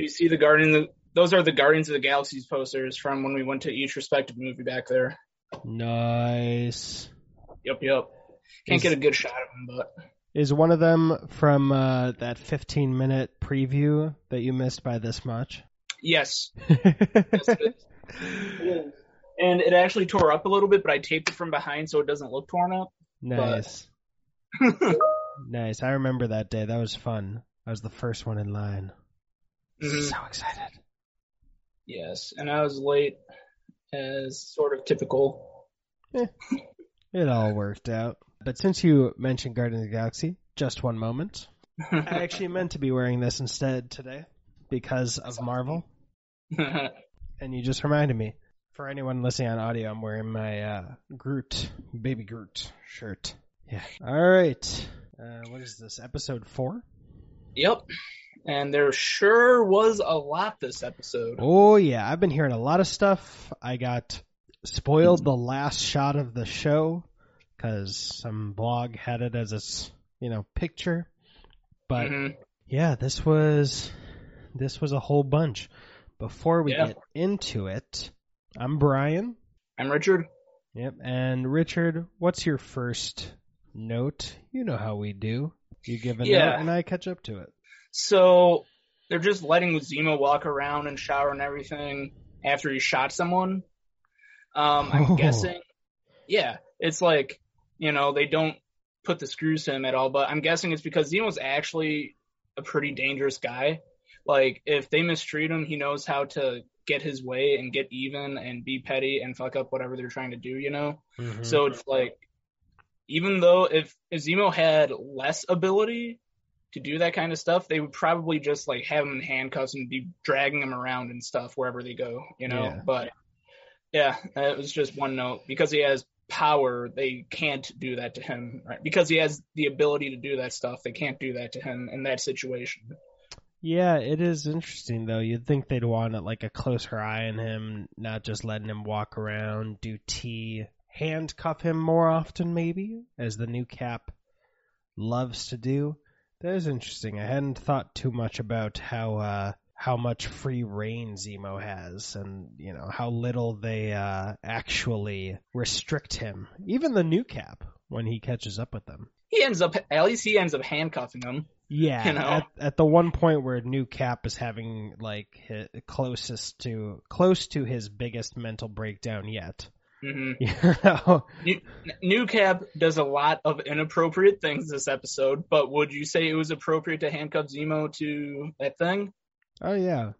You see the Guardian? Those are the Guardians of the Galaxy's posters from when we went to each respective movie back there. Nice. Yep, yep. Can't Is- get a good shot of them, but Is one of them from uh, that 15 minute preview that you missed by this much? yes, yes it is. It is. And it actually tore up a little bit, but I taped it from behind so it doesn't look torn up. nice. Nice. I remember that day. That was fun. I was the first one in line. Mhm. So excited. Yes, and I was late, as sort of typical. It all worked out. But since you mentioned Guardians of the Galaxy, just one moment. I actually meant to be wearing this instead today because of Marvel, and you just reminded me. For anyone listening on audio, I'm wearing my uh, Groot, baby Groot shirt. Yeah. All right. Uh, what is this? Episode four? yep. And there sure was a lot this episode. Oh yeah, I've been hearing a lot of stuff. I got spoiled the last shot of the show because some blog had it as its you know picture. But Mhm. yeah, this was this was a whole bunch. Before we Yeah. get into it, I'm Brian. I'm Richard. Yep, and Richard, what's your first note? You know how we do. You give a Yeah. note, and I catch up to it. So they're just letting Zemo walk around and shower and everything after he shot someone. Um, I'm Oh. guessing. Yeah, it's like you know they don't put the screws to him at all, but I'm guessing it's because Zemo's actually a pretty dangerous guy. Like if they mistreat him, he knows how to get his way and get even and be petty and fuck up whatever they're trying to do. You know. Mhm. So it's like, even though if, if Zemo had less ability to do that kind of stuff, they would probably just like have him in handcuffs and be dragging him around and stuff wherever they go, you know. Yeah. But yeah, it was just one note because he has power, they can't do that to him, right? Because he has the ability to do that stuff, they can't do that to him in that situation. Yeah, it is interesting though. You'd think they'd want it like a closer eye on him, not just letting him walk around, do tea, handcuff him more often maybe, as the new cap loves to do. That is interesting. I hadn't thought too much about how uh how much free rein Zemo has and you know how little they uh actually restrict him. Even the new cap when he catches up with them. He ends up, at least he ends up handcuffing them. Yeah, You know? at, at the one point where New Cap is having like hi closest to close to his biggest mental breakdown yet. Hmm You know? New, New Cap does a lot of inappropriate things this episode, but would you say it was appropriate to handcuff Zemo to that thing? Oh yeah.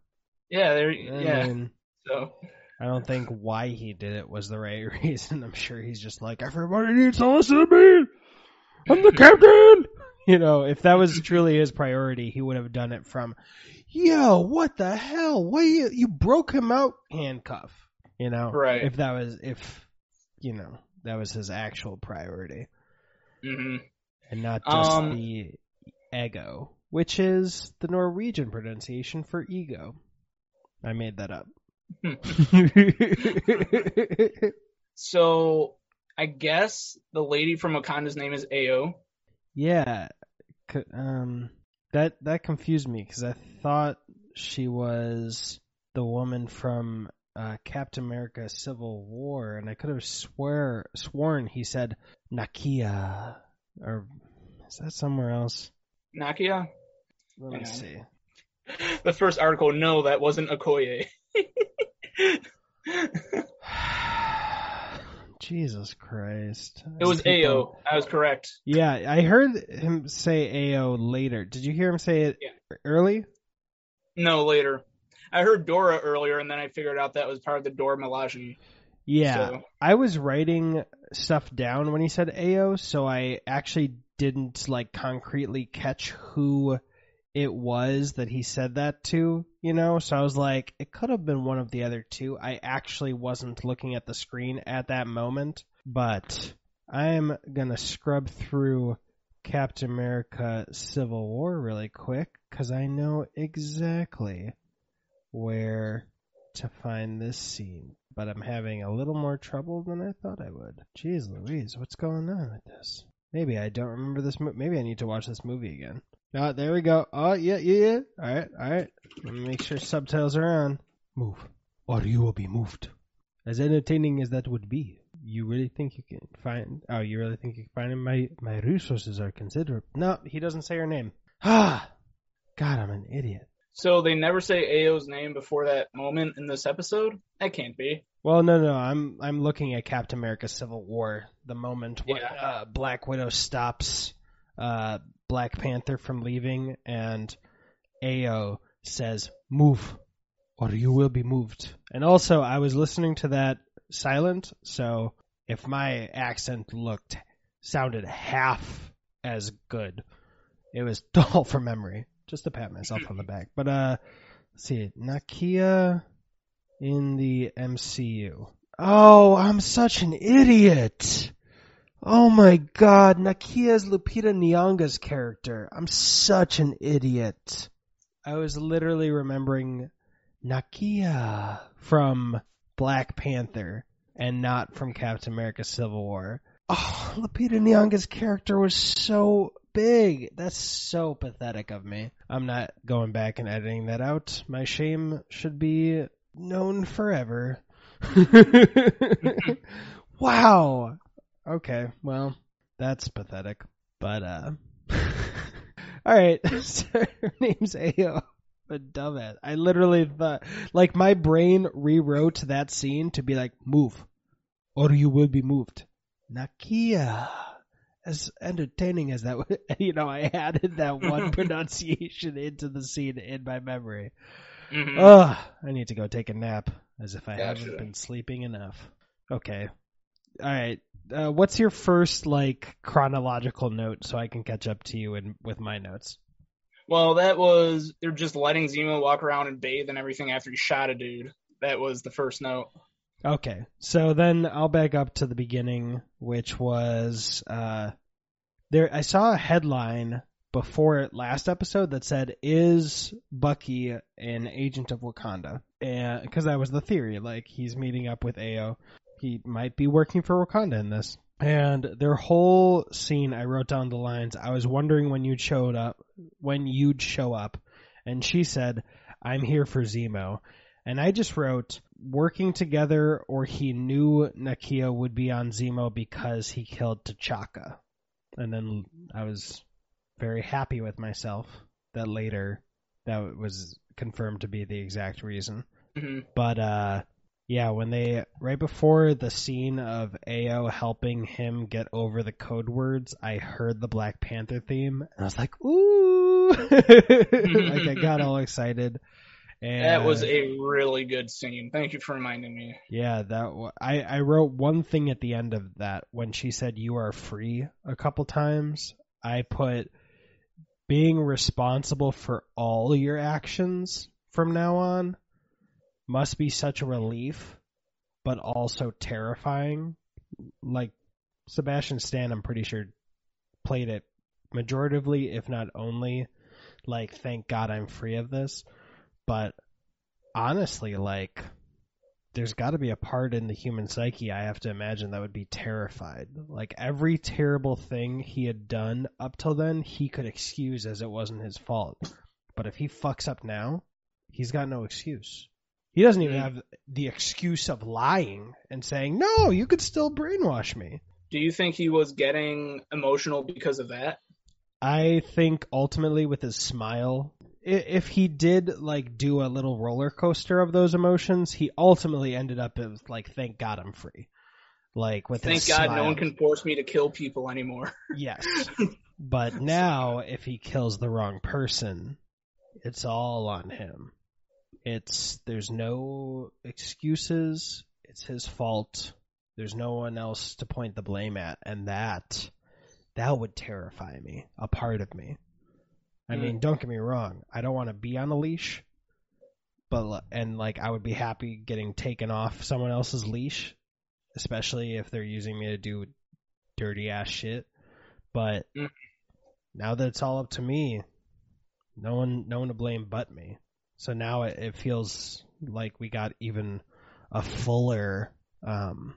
Yeah, there. I Yeah. mean, So I don't think why he did it was the right reason. I'm sure he's just like everybody needs to listen to me. I'm the captain. You know, if that was truly his priority, he would have done it from, yo, what the hell? What you you broke him out handcuff? You know, Right. If that was if you know that was his actual priority, hmm and not just Um, the ego, which is the Norwegian pronunciation for ego. I made that up. so I guess the lady from Wakanda's name is Ayo. yeah, um, that that confused me because I thought she was the woman from uh, Captain America: Civil War, and I could have swear sworn he said Nakia, or is that somewhere else? Nakia. Let me see. The first article, no, that wasn't Okoye. Jesus Christ! it was Ayo. I was correct. Yeah, I heard him say Ayo later. Did you hear him say it Yeah. early? No, later. I heard Dora earlier, and then I figured out that was part of the Dora Milaje. Yeah. So, I was writing stuff down when he said Ayo, so I actually didn't like concretely catch who it was that he said that to, you know? So I was like, it could have been one of the other two. I actually wasn't looking at the screen at that moment, but I'm gonna scrub through Captain America Civil War really quick because I know exactly where to find this scene. But I'm having a little more trouble than I thought I would. Jeez Louise, what's going on with this? Maybe I don't remember this movie. Maybe I need to watch this movie again. Oh, there we go. Oh, yeah, yeah, yeah. All right, all right. Let me make sure subtitles are on. Move, or you will be moved. As entertaining as that would be, you really think you can find? Oh, you really think you can find him? My my resources are considerable. No, he doesn't say her name. Ah, God, I'm an idiot. So they never say Ayo's name before that moment in this episode? That can't be. Well, no, no, I'm I'm looking at Captain America: Civil War, the moment when Yeah. uh, Black Widow stops uh, Black Panther from leaving, and Ayo says, "Move, or you will be moved." And also, I was listening to that silent, so if my accent looked sounded half as good, it was all from memory, just to pat myself on the back. But uh, let's see, Nakia in the MCU. Oh, I'm such an idiot. Oh my god, Nakia's Lupita Nyong'o's character. I'm such an idiot. I was literally remembering Nakia from Black Panther and not from Captain America Civil War. Oh, Lupita Nyong'o's character was so big. That's so pathetic of me. I'm not going back and editing that out. My shame should be known forever. wow. Okay, well, that's pathetic. But uh Alright, so her name's Ayo. But dumbass. I literally thought like my brain rewrote that scene to be like, move. Or you will be moved. Nakia. As entertaining as that you know, I added that one pronunciation into the scene in my memory. Mhm. Ugh, I need to go take a nap, as if I Gotcha. haven't been sleeping enough. Okay. Alright. Uh, what's your first, like, chronological note so I can catch up to you in, with my notes? Well, that was they're just letting Zemo walk around and bathe and everything after he shot a dude. That was the first note. Okay, so then I'll back up to the beginning, which was uh, there. I saw a headline before last episode that said, "Is Bucky an agent of Wakanda?" And because that was the theory, like he's meeting up with Ayo, he might be working for Wakanda in this. And their whole scene, I wrote down the lines. I was wondering when you'd showed up, when you'd show up, and she said, "I'm here for Zemo." And I just wrote working together or he knew Nakia would be on Zemo because he killed T'Chaka. And then I was very happy with myself that later that was confirmed to be the exact reason. hmm But uh yeah, when they right before the scene of Ayo helping him get over the code words, I heard the Black Panther theme and I was like, "Ooh!" like I got all excited. And That was a really good scene. Thank you for reminding me. Yeah, that I I wrote one thing at the end of that when she said you are free a couple times. I put being responsible for all your actions from now on must be such a relief, but also terrifying. Like Sebastian Stan, I'm pretty sure played it majoritively, if not only. Like, thank God I'm free of this. But honestly, like there's got to be a part in the human psyche I have to imagine that would be terrified. Like every terrible thing he had done up till then, he could excuse as it wasn't his fault. But if he fucks up now, he's got no excuse. He doesn't even Mm. have the excuse of lying and saying, "No, you could still brainwash me." Do you think he was getting emotional because of that? I think ultimately with his smile, if he did like do a little roller coaster of those emotions, he ultimately ended up as like, "Thank God I'm free." Like with his Thank God smile. no one can force me to kill people anymore. Yes, but now if he kills the wrong person, it's all on him. It's there's no excuses. It's his fault. There's no one else to point the blame at, and that that would terrify me. A part of me. I Mm. mean, don't get me wrong. I don't want to be on a leash, but and like I would be happy getting taken off someone else's leash, especially if they're using me to do dirty ass shit. But Mm. now that it's all up to me, no one, no one to blame but me. So now it, it feels like we got even a fuller, um,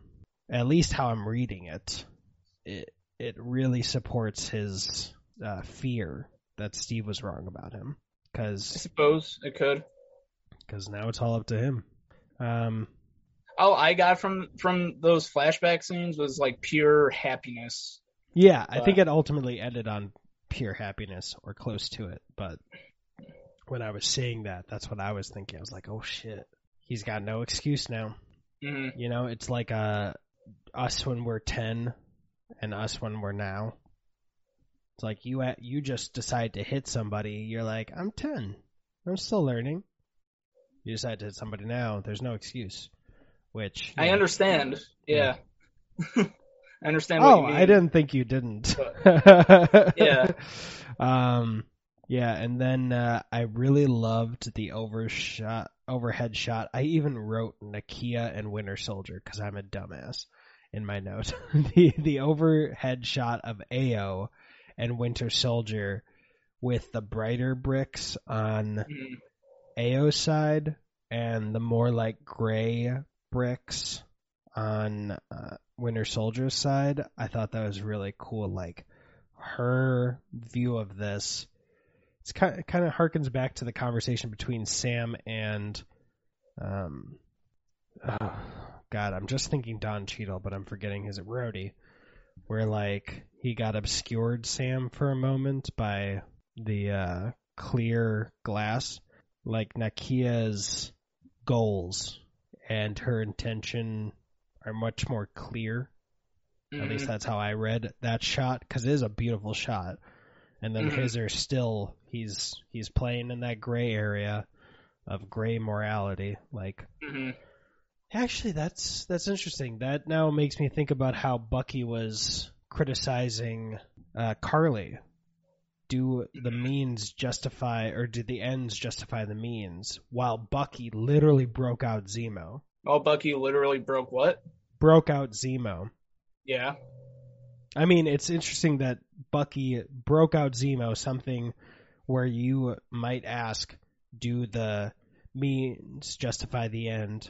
at least how I'm reading it. It it really supports his uh, fear that Steve was wrong about him I because suppose it could. because now it's all up to him. Um, All I got from from those flashback scenes was like pure happiness. yeah, I think it ultimately ended on pure happiness or close to it. But when I was seeing that, that's what I was thinking. I was like, oh shit, he's got no excuse now. hmm You know, it's like uh, us when we're ten, and us when we're now. It's like you at, you just decide to hit somebody. You're like, I'm ten. I'm still learning. You decide to hit somebody now. There's no excuse. Which I yeah. understand. Yeah. I understand what Oh, you mean. I didn't think you didn't. Yeah. Um. Yeah, and then uh, I really loved the overshot, overhead shot. I even wrote Nakia and Winter Soldier because I'm a dumbass in my note. the the overhead shot of Ayo and Winter Soldier with the brighter bricks on Mhm. Ayo's side and the more like gray bricks on uh, Winter Soldier's side. I thought that was really cool. Like her view of this, it's kind of, kind of harkens back to the conversation between Sam and, um, oh, God, I'm just thinking Don Cheadle, but I'm forgetting his Rhodey, where like he got obscured Sam for a moment by the uh, clear glass like Nakia's goals and her intention are much more clear. At least Mhm. that's how I read that shot because it is a beautiful shot. And then Mhm. his are still he's he's playing in that gray area of gray morality. Like Mhm. Actually, that's that's interesting. That now makes me think about how Bucky was criticizing uh, Karli. Do the means justify, or do the ends justify the means? While Bucky literally broke out Zemo, Oh, Bucky literally broke what? broke out Zemo. Yeah. I mean, it's interesting that Bucky broke out Zemo, something where you might ask, do the means justify the end?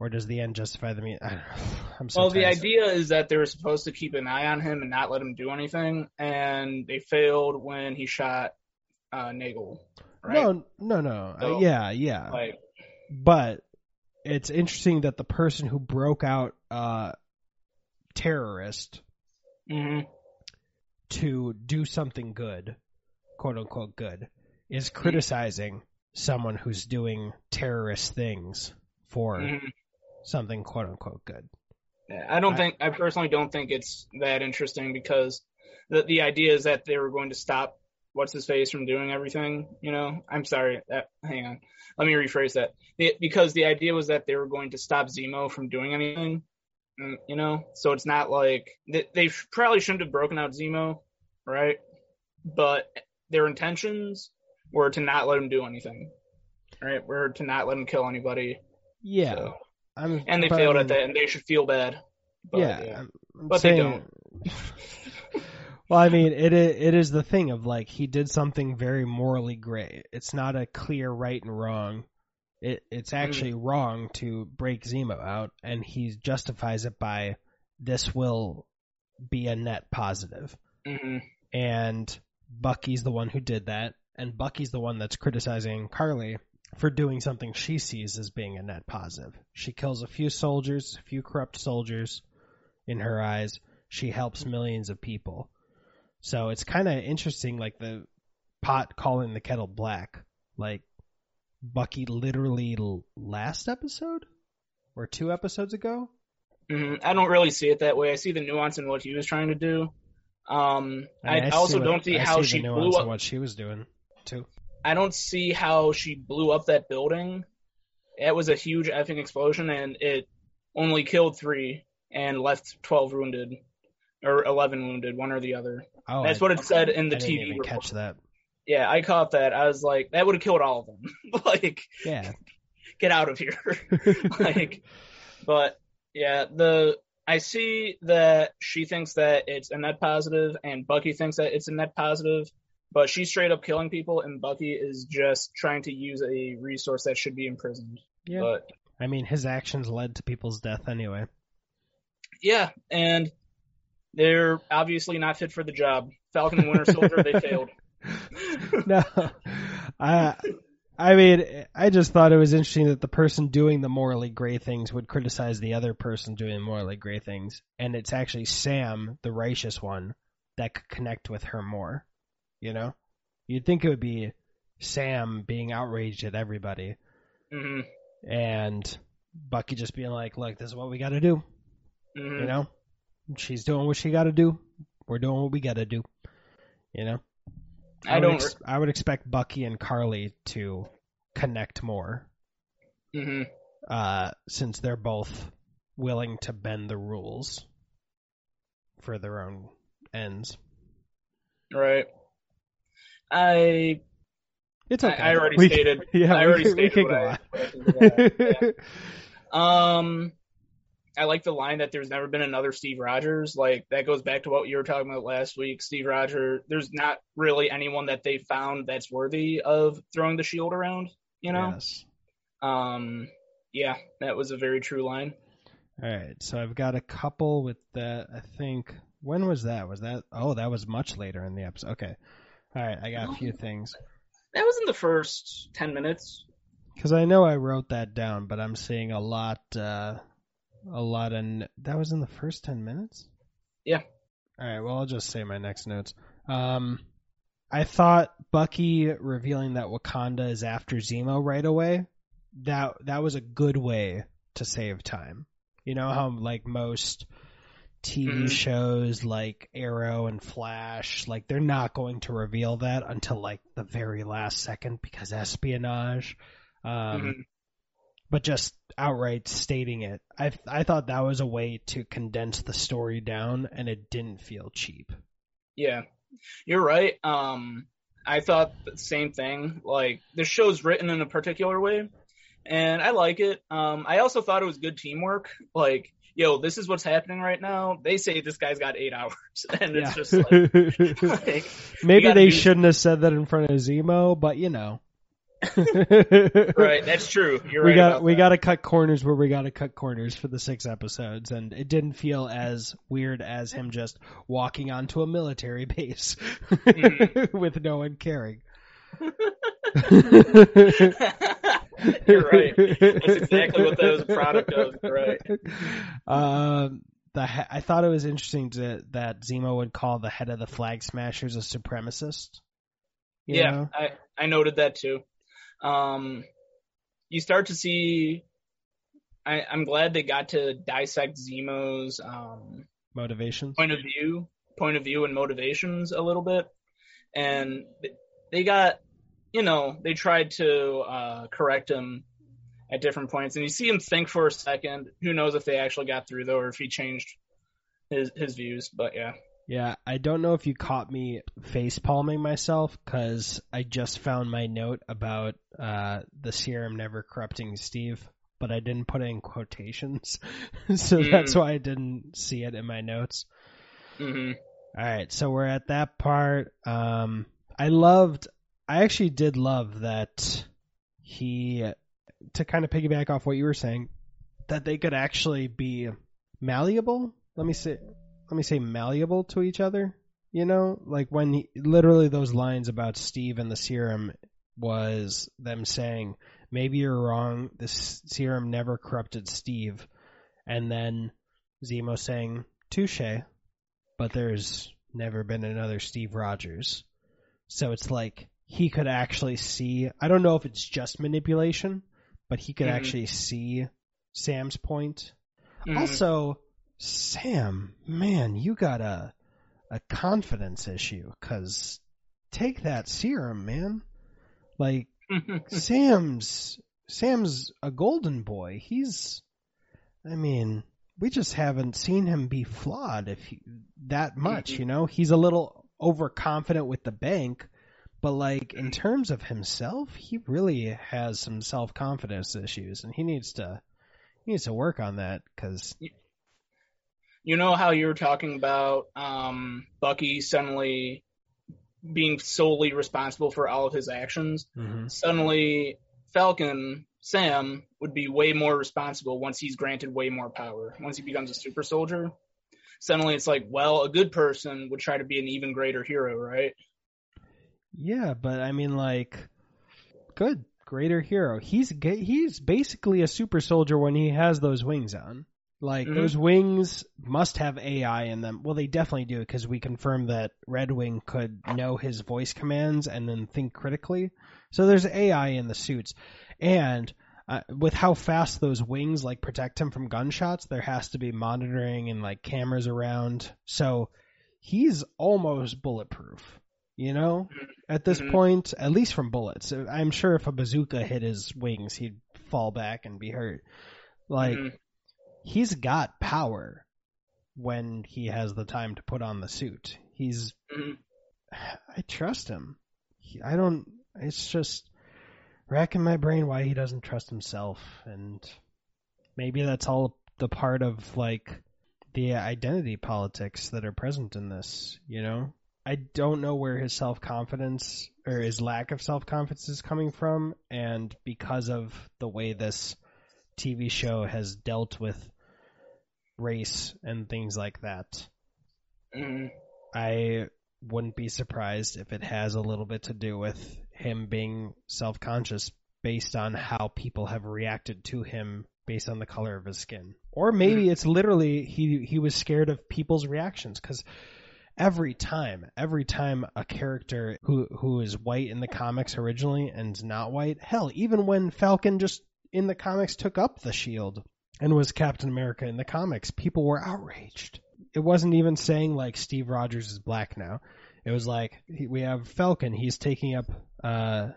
Or does the end justify the means? I don't know. I'm so Well, the idea is that they were supposed to keep an eye on him and not let him do anything, and they failed when he shot uh, Nagel. Right? No, no, no. Uh, yeah, yeah. Like, but it's interesting that the person who broke out uh terrorist mhm. to do something good, quote unquote good, is criticizing someone who's doing terrorist things for Mhm. Something quote unquote good. I don't think I personally don't think it's that interesting because the the idea is that they were going to stop what's his face from doing everything. You know, I'm sorry. That, hang on, let me rephrase that. The, because the idea was that they were going to stop Zemo from doing anything. mm, You know, so it's not like they, they probably shouldn't have broken out Zemo, right? But their intentions were to not let him do anything, right? Were to not let him kill anybody, Yeah. So- I'm, and they failed at that, and they should feel bad. But, yeah, I'm, I'm But they saying- Well, I mean, it it is the thing of like he did something very morally gray. It's not a clear right and wrong. It it's actually wrong to break Zemo out, and he justifies it by this will be a net positive. hmm And Bucky's the one who did that, and Bucky's the one that's criticizing Karli for doing something she sees as being a net positive. She kills a few soldiers, a few corrupt soldiers in her eyes. She helps millions of people. So it's kind of interesting, like the pot calling the kettle black. Like Bucky literally last episode or two episodes ago. hmm I don't really see it that way. I see the nuance in what he was trying to do. Um, I, mean, also what- don't see I how the she nuance blew up. what she was doing too. I don't see how she blew up that building. It was a huge effing explosion, and it only killed three and left twelve wounded, or eleven wounded, one or the other. Oh, That's I, what it said in the I didn't TV. even catch that. Yeah, I caught that. I was like, that would have killed all of them. like, Yeah. get out of here. like, but yeah, the I see that she thinks that it's a net positive, and Bucky thinks that it's a net positive. But she's straight up killing people, and Bucky is just trying to use a resource that should be imprisoned. Yeah. But I mean, his actions led to people's death anyway. yeah, and they're obviously not fit for the job. Falcon and Winter Soldier, they failed. no, I, I mean, I just thought it was interesting that the person doing the morally gray things would criticize the other person doing morally gray things, and it's actually Sam, the righteous one, that could connect with her more. You know, you'd think it would be Sam being outraged at everybody, hmm and Bucky just being like, "Look, this is what we got to do." hmm You know, she's doing what she got to do. We're doing what we got to do. You know, I would don't. ex- I would expect Bucky and Karli to connect more, hmm uh, since they're both willing to bend the rules for their own ends. Right. I It's I, okay. I already We- stated. yeah, I we already we stated what I, I that. Yeah. Um, I like the line that there's never been another Steve Rogers. Like that goes back to what you were talking about last week. Steve Rogers. There's not really anyone that they found that's worthy of throwing the shield around. You know. Yes. Um. Yeah, that was a very true line. All right, so I've got a couple with that. I think when was that? Was that? Oh, that was much later in the episode. Okay. All right, I got a few things That was in the first ten minutes. because I know I wrote that down, but I'm seeing a lot, uh, a lot, and that was in the first ten minutes. Yeah. All right. Well, I'll just say my next notes. Um, I thought Bucky revealing that Wakanda is after Zemo right away. That that was a good way to save time. You know how like most TV Mhm. shows like Arrow and Flash, like they're not going to reveal that until like the very last second because espionage. Um, Mhm. but just outright stating it, I I thought that was a way to condense the story down, and it didn't feel cheap. Yeah, you're right. Um, I thought the same thing. Like the show's written in a particular way, and I like it. Um, I also thought it was good teamwork. Like, yo, this is what's happening right now. They say this guy's got eight hours, and it's just like, like Maybe they shouldn't have said that in front of Zemo, but you know. right. That's true. You're we right. got we got to cut corners where we got to cut corners for the six episodes, and it didn't feel as weird as him just walking onto a military base Mm-hmm. with no one caring. You're right. That's exactly what that was a product of. Right. Um, the I thought it was interesting to, that Zemo would call the head of the Flag Smashers a supremacist. Yeah, know? I I noted that too. Um, you start to see. I, I'm glad they got to dissect Zemo's um, motivations. point of view, point of view, and motivations a little bit, and they got, you know, they tried to uh, correct him at different points, and you see him think for a second. Who knows if they actually got through though, or if he changed his his views? But yeah, Yeah, I don't know if you caught me face palming myself because I just found my note about uh, the serum never corrupting Steve, but I didn't put it in quotations, so Mm. that's why I didn't see it in my notes. hmm All right, so we're at that part. Um, I loved, I actually did love that he, to kind of piggyback off what you were saying, that they could actually be malleable. Let me say, let me say malleable to each other. You know, like when he, literally those lines about Steve and the serum was them saying, maybe you're wrong. This serum never corrupted Steve. And then Zemo saying, touche but there's never been another Steve Rogers. So it's like he could actually see. I don't know if it's just manipulation, but he could Mhm. actually see Sam's point. Mhm. Also, Sam, man, you got a a confidence issue because take that serum, man. Like Sam's Sam's a golden boy. He's, I mean, we just haven't seen him be flawed if he, that much. Mhm. You know, he's a little overconfident with the bank, but like in terms of himself, he really has some self confidence issues, and he needs to he needs to work on that because you know how you were talking about um, Bucky suddenly being solely responsible for all of his actions. Suddenly, Falcon Sam would be way more responsible once he's granted way more power. Once he becomes a super soldier, suddenly it's like, well, a good person would try to be an even greater hero, right? Yeah, but I mean, like, good, greater hero. He's he's basically a super soldier when he has those wings on. Like Mhm. those wings must have AI in them. Well, they definitely do because we confirmed that Red Wing could know his voice commands and then think critically. So there's AI in the suits, and uh, with how fast those wings like protect him from gunshots, there has to be monitoring and like cameras around. So he's almost bulletproof. You know, at this Mhm. point, at least from bullets. I'm sure if a bazooka hit his wings, he'd fall back and be hurt. Like Mhm. he's got power when he has the time to put on the suit. He's Mhm. I trust him. He, I don't it's just racking my brain why he doesn't trust himself and maybe that's all the part of like the identity politics that are present in this, you know? I don't know where his self-confidence or his lack of self-confidence is coming from and because of the way this TV show has dealt with race and things like that. Mhm. I wouldn't be surprised if it has a little bit to do with him being self conscious based on how people have reacted to him based on the color of his skin. Or maybe it's literally he he was scared of people's reactions cuz every time every time a character who who is white in the comics originally and not white, hell, even when Falcon just in the comics took up the shield and was Captain America in the comics, people were outraged. It wasn't even saying like Steve Rogers is black now. It was like we have Falcon. He's taking up. uh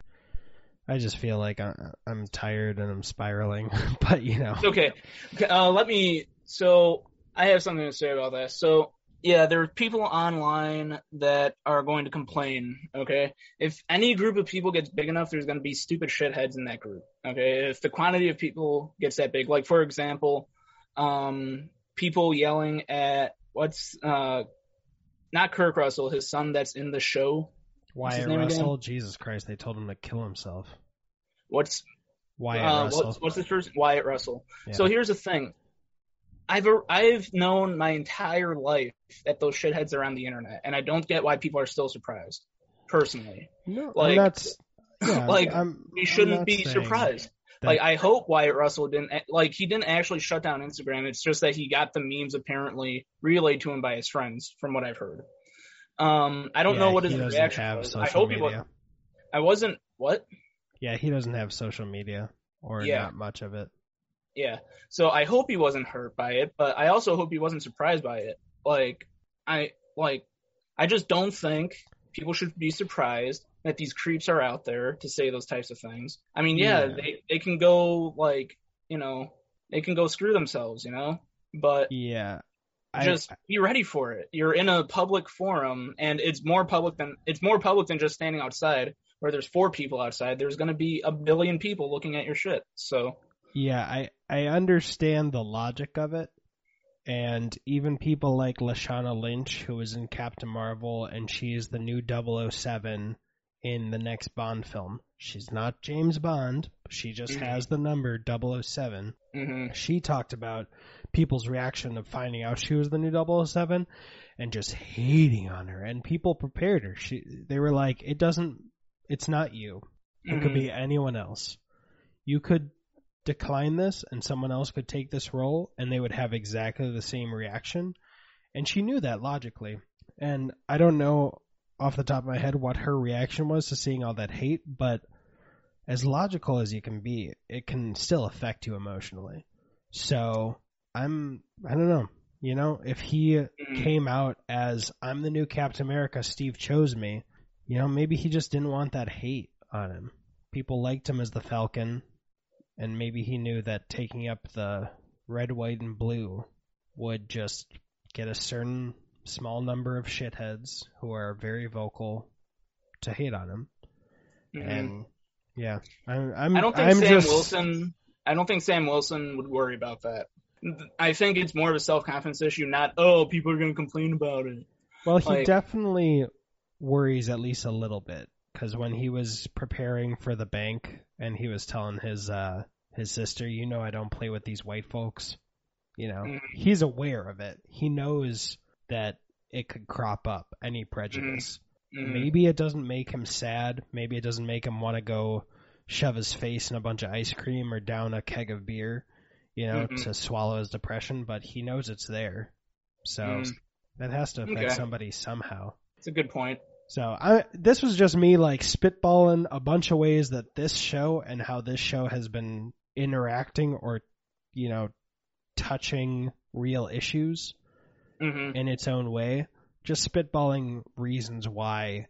I just feel like I'm tired and I'm spiraling, but you know. Okay. Okay, Uh, let me. So I have something to say about that. So yeah, there are people online that are going to complain. Okay, if any group of people gets big enough, there's going to be stupid shitheads in that group. Okay, if the quantity of people gets that big, like for example, um, people yelling at what's uh, not Kurt Russell, his son that's in the show. Wyatt name again? Russell, Jesus Christ, they told him to kill himself. What's Wyatt uh, Russell. what's, what's his first? Wyatt Russell. Yeah. So here's the thing. I've I've known my entire life that those shitheads are on the internet, and I don't get why people are still surprised. Personally, no, like- that's yeah, like, I'm, we shouldn't be surprised. that- Like I hope Wyatt Russell didn't like he didn't actually shut down Instagram. It's just that he got the memes apparently relayed to him by his friends, from what I've heard. Um, I don't yeah, know what his reaction was. I hope he was. I wasn't what? Yeah, he doesn't have social media or Yeah. not much of it. Yeah. So I hope he wasn't hurt by it, but I also hope he wasn't surprised by it. Like I like I just don't think people should be surprised that these creeps are out there to say those types of things. I mean, yeah, Yeah. they they can go like, you know, they can go screw themselves, you know? But Yeah. I, just be ready for it. You're in a public forum and it's more public than it's more public than just standing outside where there's four people outside. There's going to be a billion people looking at your shit. So, Yeah, I I understand the logic of it, and even people like Lashana Lynch, who is in Captain Marvel, and she's the new 007 in the next Bond film. She's not James Bond, she just Mhm. has the number 007. mhm. She talked about people's reaction of finding out she was the new 007 and just hating on her, and people prepared her. She they were like, it doesn't, it's not you. It could Mhm. be anyone else. You could decline this and someone else could take this role and they would have exactly the same reaction. And she knew that logically. And I don't know off the top of my head what her reaction was to seeing all that hate, but as logical as you can be, it can still affect you emotionally. So I'm, I don't know. You know, if he Mhm. came out as I'm the new Captain America, Steve chose me, you know, maybe he just didn't want that hate on him. People liked him as the Falcon, and maybe he knew that taking up the red, white, and blue would just get a certain small number of shitheads who are very vocal to hate on him. Mhm. And yeah, I'm, I'm I don't think I'm Sam just, Wilson. I don't think Sam Wilson would worry about that. I think it's more of a self confidence issue, not oh people are going to complain about it. Well, he Like- definitely worries at least a little bit because when he was preparing for the bank and he was telling his uh his sister, you know, I don't play with these white folks. You know, Mhm. he's aware of it. He knows that it could crop up any prejudice. Mhm. Maybe it doesn't make him sad. Maybe it doesn't make him want to go shove his face in a bunch of ice cream or down a keg of beer, you know, Mhm. to swallow his depression, but he knows it's there. So Mm. that has to affect Okay. somebody somehow. It's a good point. So I this was just me like spitballing a bunch of ways that this show and how this show has been interacting or you know touching real issues hmm in its own way. Just spitballing reasons why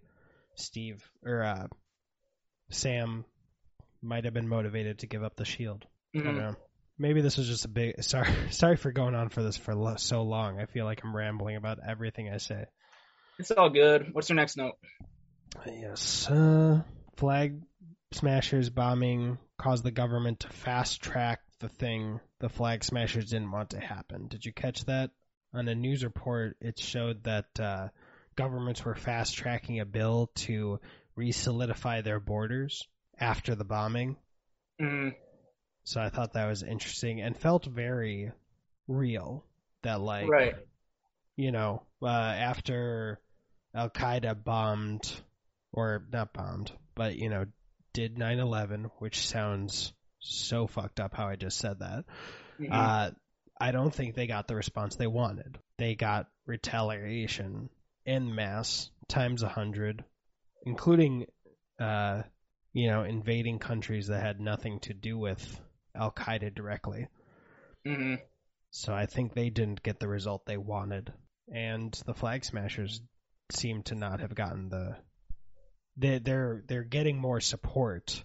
Steve or uh, Sam might have been motivated to give up the shield. I don't hmm know. Maybe this was just a big sorry sorry for going on for this for lo- so long. I feel like I'm rambling about everything I say. It's all good. What's your next note? Yes. Uh, flag smashers bombing caused the government to fast track the thing the flag smashers didn't want to happen. Did you catch that? On a news report, it showed that uh, governments were fast tracking a bill to re-solidify their borders after the bombing. hmm So I thought that was interesting and felt very real. That like Right. you know, uh, after Al Qaeda bombed, or not bombed, but you know, did 9/11, which sounds so fucked up how I just said that. Mhm. Uh, I don't think they got the response they wanted. They got retaliation en masse times a hundred, including, uh, you know, invading countries that had nothing to do with Al Qaeda directly. hmm So I think they didn't get the result they wanted, and the flag smashers seem to not have gotten the. They they're they're getting more support,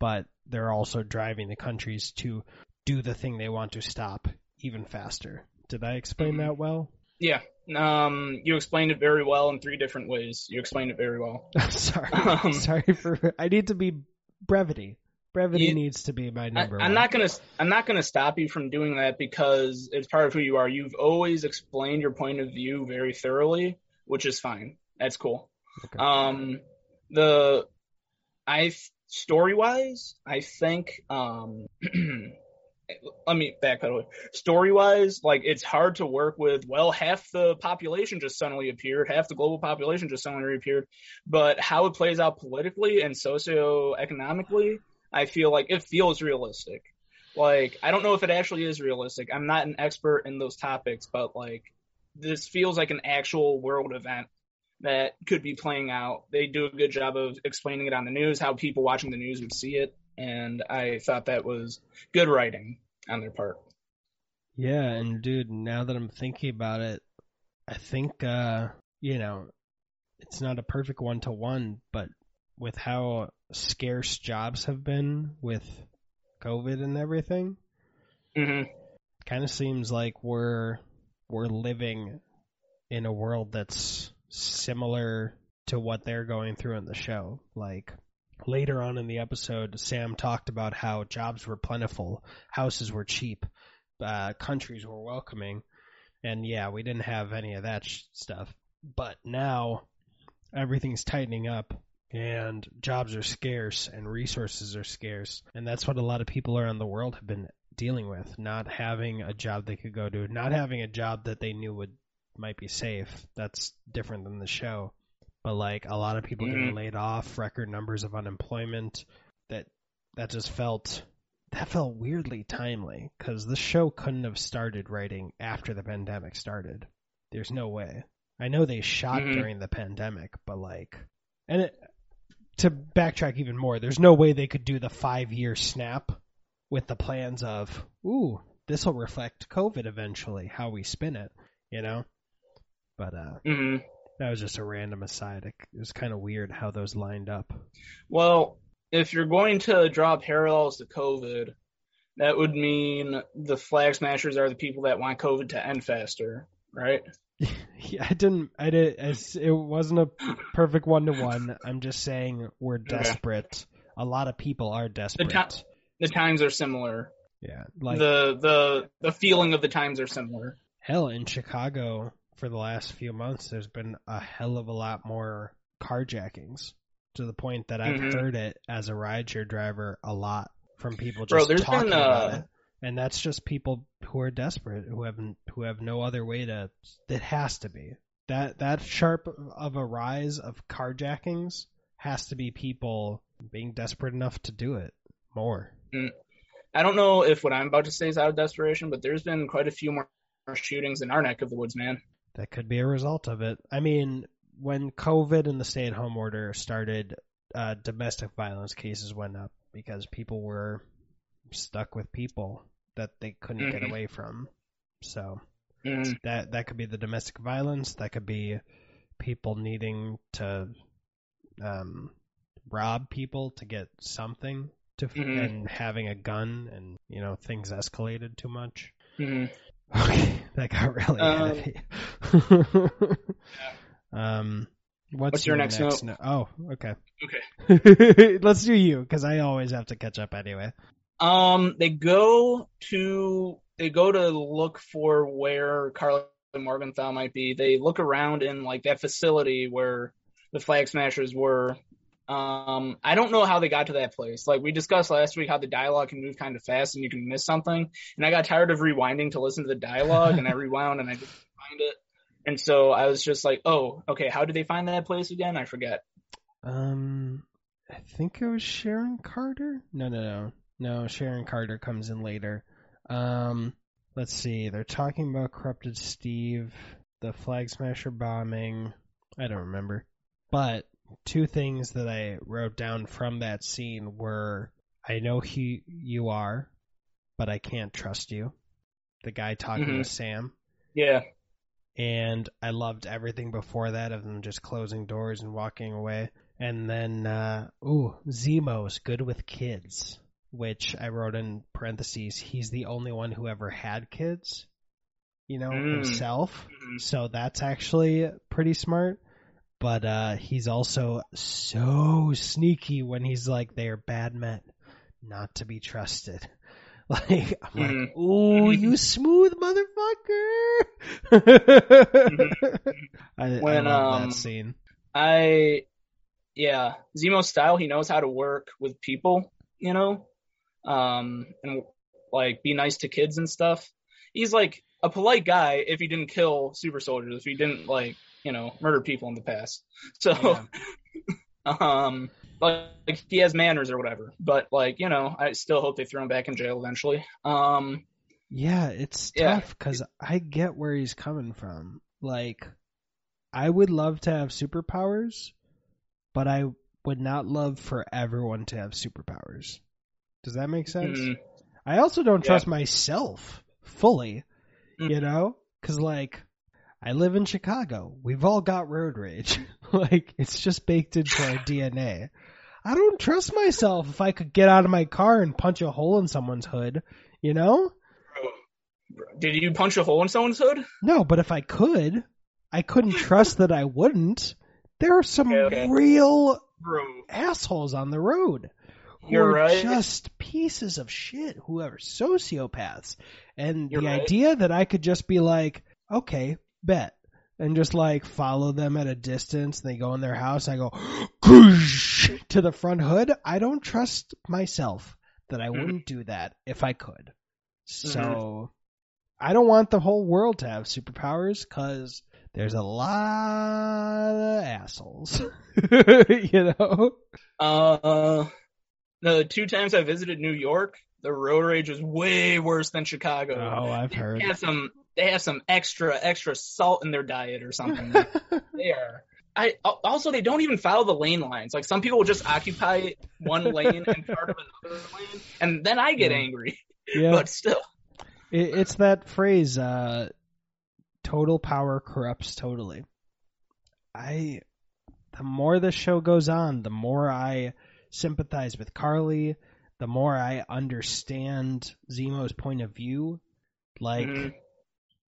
but they're also driving the countries to do the thing they want to stop even faster. Did I explain Mhm. that well? Yeah. Um, you explained it very well in three different ways. You explained it very well. sorry, Um, sorry for. I need to be brevity. Brevity You- needs to be my I, number. I'm one. not gonna I'm not gonna stop you from doing that because it's part of who you are. You've always explained your point of view very thoroughly, which is fine. That's cool. Okay. Um, the I story wise, I think um. Let me backpedal. Story wise, like it's hard to work with. Well, half the population just suddenly appeared, half the global population just suddenly reappeared. But how it plays out politically and socioeconomically, I feel like it feels realistic. Like I don't know if it actually is realistic. I'm not an expert in those topics, but like this feels like an actual world event that could be playing out. They do a good job of explaining it on the news, how people watching the news would see it, and I thought that was good writing on their part. Yeah, and dude, now that I'm thinking about it, I think uh, you know, it's not a perfect one to one, but with how scarce jobs have been with COVID and everything, hmm kind of seems like we're we're living in a world that's similar to what they're going through in the show. Like later on in the episode, Sam talked about how jobs were plentiful, houses were cheap, uh, countries were welcoming, and yeah, we didn't have any of that sh- stuff. But now everything's tightening up. And jobs are scarce and resources are scarce. And that's what a lot of people around the world have been dealing with not having a job they could go to, not having a job that they knew would might be safe. That's different than the show. But like a lot of people getting Mhm. laid off, record numbers of unemployment. That that just felt that felt weirdly timely because the show couldn't have started writing after the pandemic started. There's no way. I know they shot Mhm. during the pandemic, but like, and it, to backtrack even more, there's no way they could do the five year snap with the plans of, ooh, this will reflect COVID eventually, how we spin it, you know? But uh, hmm that was just a random aside. It, it was kind of weird how those lined up. Well, if you're going to draw parallels to COVID, that would mean the flag smashers are the people that want COVID to end faster, right? Yeah, I didn't. I did. It wasn't a perfect one to one. I'm just saying we're desperate. A lot of people are desperate. ti- The times are similar. yeah, like the the the feeling of the times are similar. hell in Chicago for the last few months. There's been a hell of a lot more carjackings to the point that I've Mhm. heard it as a rideshare driver a lot from people Bro, just there's talking been, about uh, it. And that's just people who are desperate, who haven't, who have no other way to. It has to be. that that sharp of a rise of carjackings has to be people being desperate enough to do it more. I don't know if what I'm about to say is out of desperation, but there's been quite a few more shootings in our neck of the woods, man. That could be a result of it. I mean, when COVID and the stay-at-home order started, uh, domestic violence cases went up because people were stuck with people that they couldn't get Mhm. away from. So Mm, that that could be the domestic violence. That could be people needing to um, rob people to get something to f Mhm. and having a gun and you know things escalated too much. mm. Okay, that got really Um, heavy. um, what's, What's your next note? no- Oh, okay. Okay. Let's do you because I always have to catch up anyway. Um, they go to they go to look for where Karli Morgenthau might be. They look around in like that facility where the Flag Smashers were. Um, I don't know how they got to that place. Like we discussed last week, how the dialogue can move kind of fast and you can miss something. And I got tired of rewinding to listen to the dialogue, and I rewound and I didn't find it. And so I was just like, oh, okay, how did they find that place again? I forget. Um, I think it was Sharon Carter. No, no, no, no. Sharon Carter comes in later. Um, let's see. They're talking about corrupted Steve, the Flag Smasher bombing. I don't remember, but two things that I wrote down from that scene were I know who you are, but I can't trust you. The guy talking Mhm. to Sam. Yeah. and I loved everything before that of them just closing doors and walking away. And then, uh, ooh, Zemo's good with kids, which I wrote in parentheses. He's the only one who ever had kids, you know, Mm. himself. Mhm. So that's actually pretty smart. But uh, he's also so sneaky when he's like, they are bad men, not to be trusted. Like I'm Mhm. like, ooh, you smooth motherfucker. I, I When, love um, that scene. I, yeah, Zemo's style, he knows how to work with people, you know, um, and like be nice to kids and stuff. He's like a polite guy if he didn't kill super soldiers, if he didn't like, you know, murdered people in the past. So, um, like, like he has manners or whatever. But like, you know, I still hope they throw him back in jail eventually. Um, Yeah, it's Yeah. tough because I get where he's coming from. Like, I would love to have superpowers, but I would not love for everyone to have superpowers. Does that make sense? mm, I also don't Yeah. trust myself fully, Mm. you know? Because, like, I live in Chicago. We've all got road rage. like, it's just baked into our DNA. I don't trust myself if I could get out of my car and punch a hole in someone's hood, you know? did you punch a hole in someone's hood? No, but if I could, I couldn't trust that I wouldn't. There are some Okay, okay. real Bro. assholes on the road who You're are right. just pieces of shit who are sociopaths. And You're the right. idea that I could just be like, okay, bet. And just like follow them at a distance and they go in their house, I go to the front hood. I don't trust myself that I Mhm. wouldn't do that if I could. Mm-hmm. So I don't want the whole world to have superpowers because there's a lot of assholes. you know? Uh, the two times I visited New York, the road rage was way worse than Chicago. Oh, I've They heard. have some, they have some extra, extra salt in their diet or something. they are. I also they don't even follow the lane lines. Like some people will just occupy one lane and part of another lane, and then I get Yeah. angry. yeah, But still, it, it's that phrase, uh, total power corrupts totally. I, the more the show goes on, the more I sympathize with Karli, the more I understand Zemo's point of view. Like, Mhm.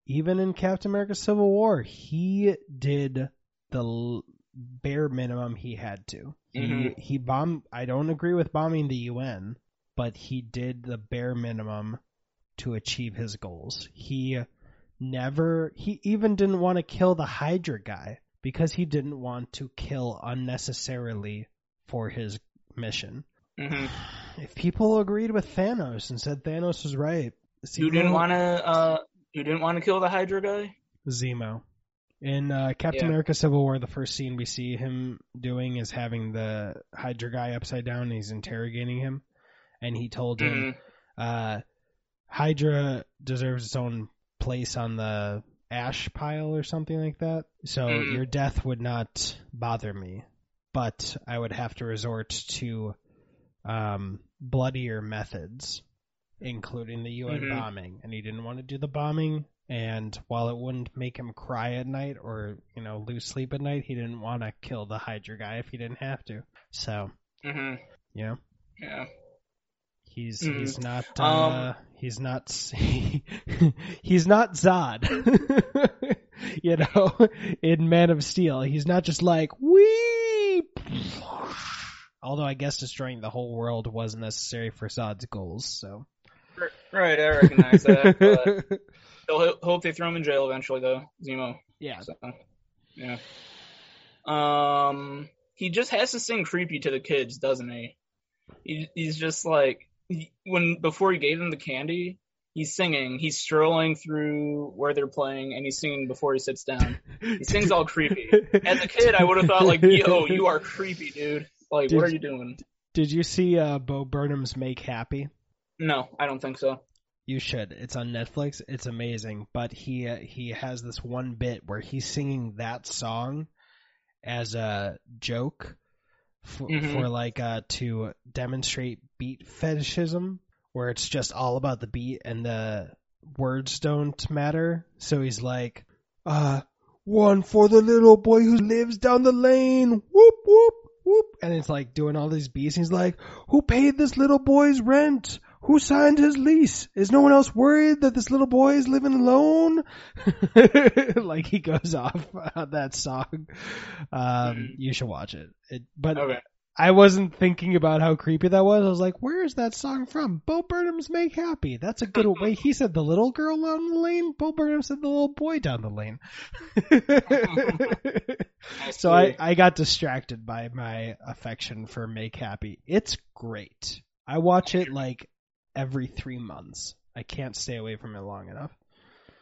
Even in Captain America Civil War, he did the bare minimum he had to. He Mhm. he bombed I don't agree with bombing the UN, but he did the bare minimum to achieve his goals. He never he even didn't want to kill the Hydra guy because he didn't want to kill unnecessarily for his mission. Mhm. If people agreed with Thanos and said Thanos was right, you didn't want to, uh, you didn't want to kill the Hydra guy. Zemo. In uh, Captain Yeah. America: Civil War, the first scene we see him doing is having the Hydra guy upside down. And he's interrogating him, and he told him, Mhm. uh, "Hydra deserves its own place on the ash pile or something like that. So Mhm. your death would not bother me, but I would have to resort to um, bloodier methods, including the UN Mhm. bombing. And he didn't want to do the bombing. And while it wouldn't make him cry at night or you know lose sleep at night, he didn't want to kill the Hydra guy if he didn't have to. So Mhm. yeah, Yeah. he's Mhm. he's not Um, uh, he's not he's not Zod. you know, in Man of Steel, he's not just like we. Although I guess destroying the whole world wasn't necessary for Zod's goals, so. Right, I recognize that. But ho- hope they throw him in jail eventually, though. Zemo. yeah, So, yeah. Um, he just has to sing creepy to the kids, doesn't he? he he's just like he, when before he gave them the candy, he's singing. He's strolling through where they're playing, and he's singing before he sits down. He sings all creepy. As a kid, I would have thought like, "Yo, you are creepy, dude. Like, what are you doing?" Did you see uh, Bo Burnham's Make Happy? No, I don't think so. You should. It's on Netflix. It's amazing. But he uh, he has this one bit where he's singing that song as a joke for, Mhm. for like uh to demonstrate beat fetishism, where it's just all about the beat and the words don't matter. So he's like, uh, one for the little boy who lives down the lane. Whoop whoop whoop, and it's like doing all these beats. He's like, who paid this little boy's rent? Who signed his lease? Is no one else worried that this little boy is living alone? like he goes off on that song. Um, Mhm. you should watch it. it but Okay. I wasn't thinking about how creepy that was. I was like, where is that song from? Bo Burnham's Make Happy. That's a good way. He said the little girl down the lane. Bo Burnham said the little boy down the lane. so I, I got distracted by my affection for Make Happy. It's great. I watch it like every three months. I can't stay away from it long enough.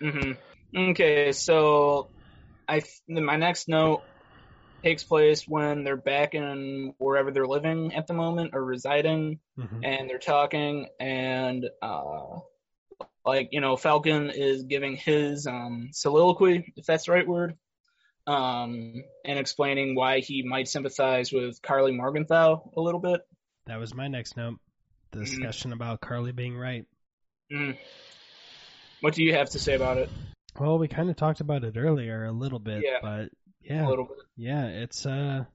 hmm Okay, so I th- my next note takes place when they're back in wherever they're living at the moment or residing, Mhm. and they're talking, and uh, like you know, Falcon is giving his um soliloquy, if that's the right word, um, and explaining why he might sympathize with Karli Morgenthau a little bit. That was my next note. The Mhm. discussion about Karli being right. Mm. What do you have to say about it? Well, we kind of talked about it earlier a little bit, Yeah. but yeah, bit. yeah, it's uh,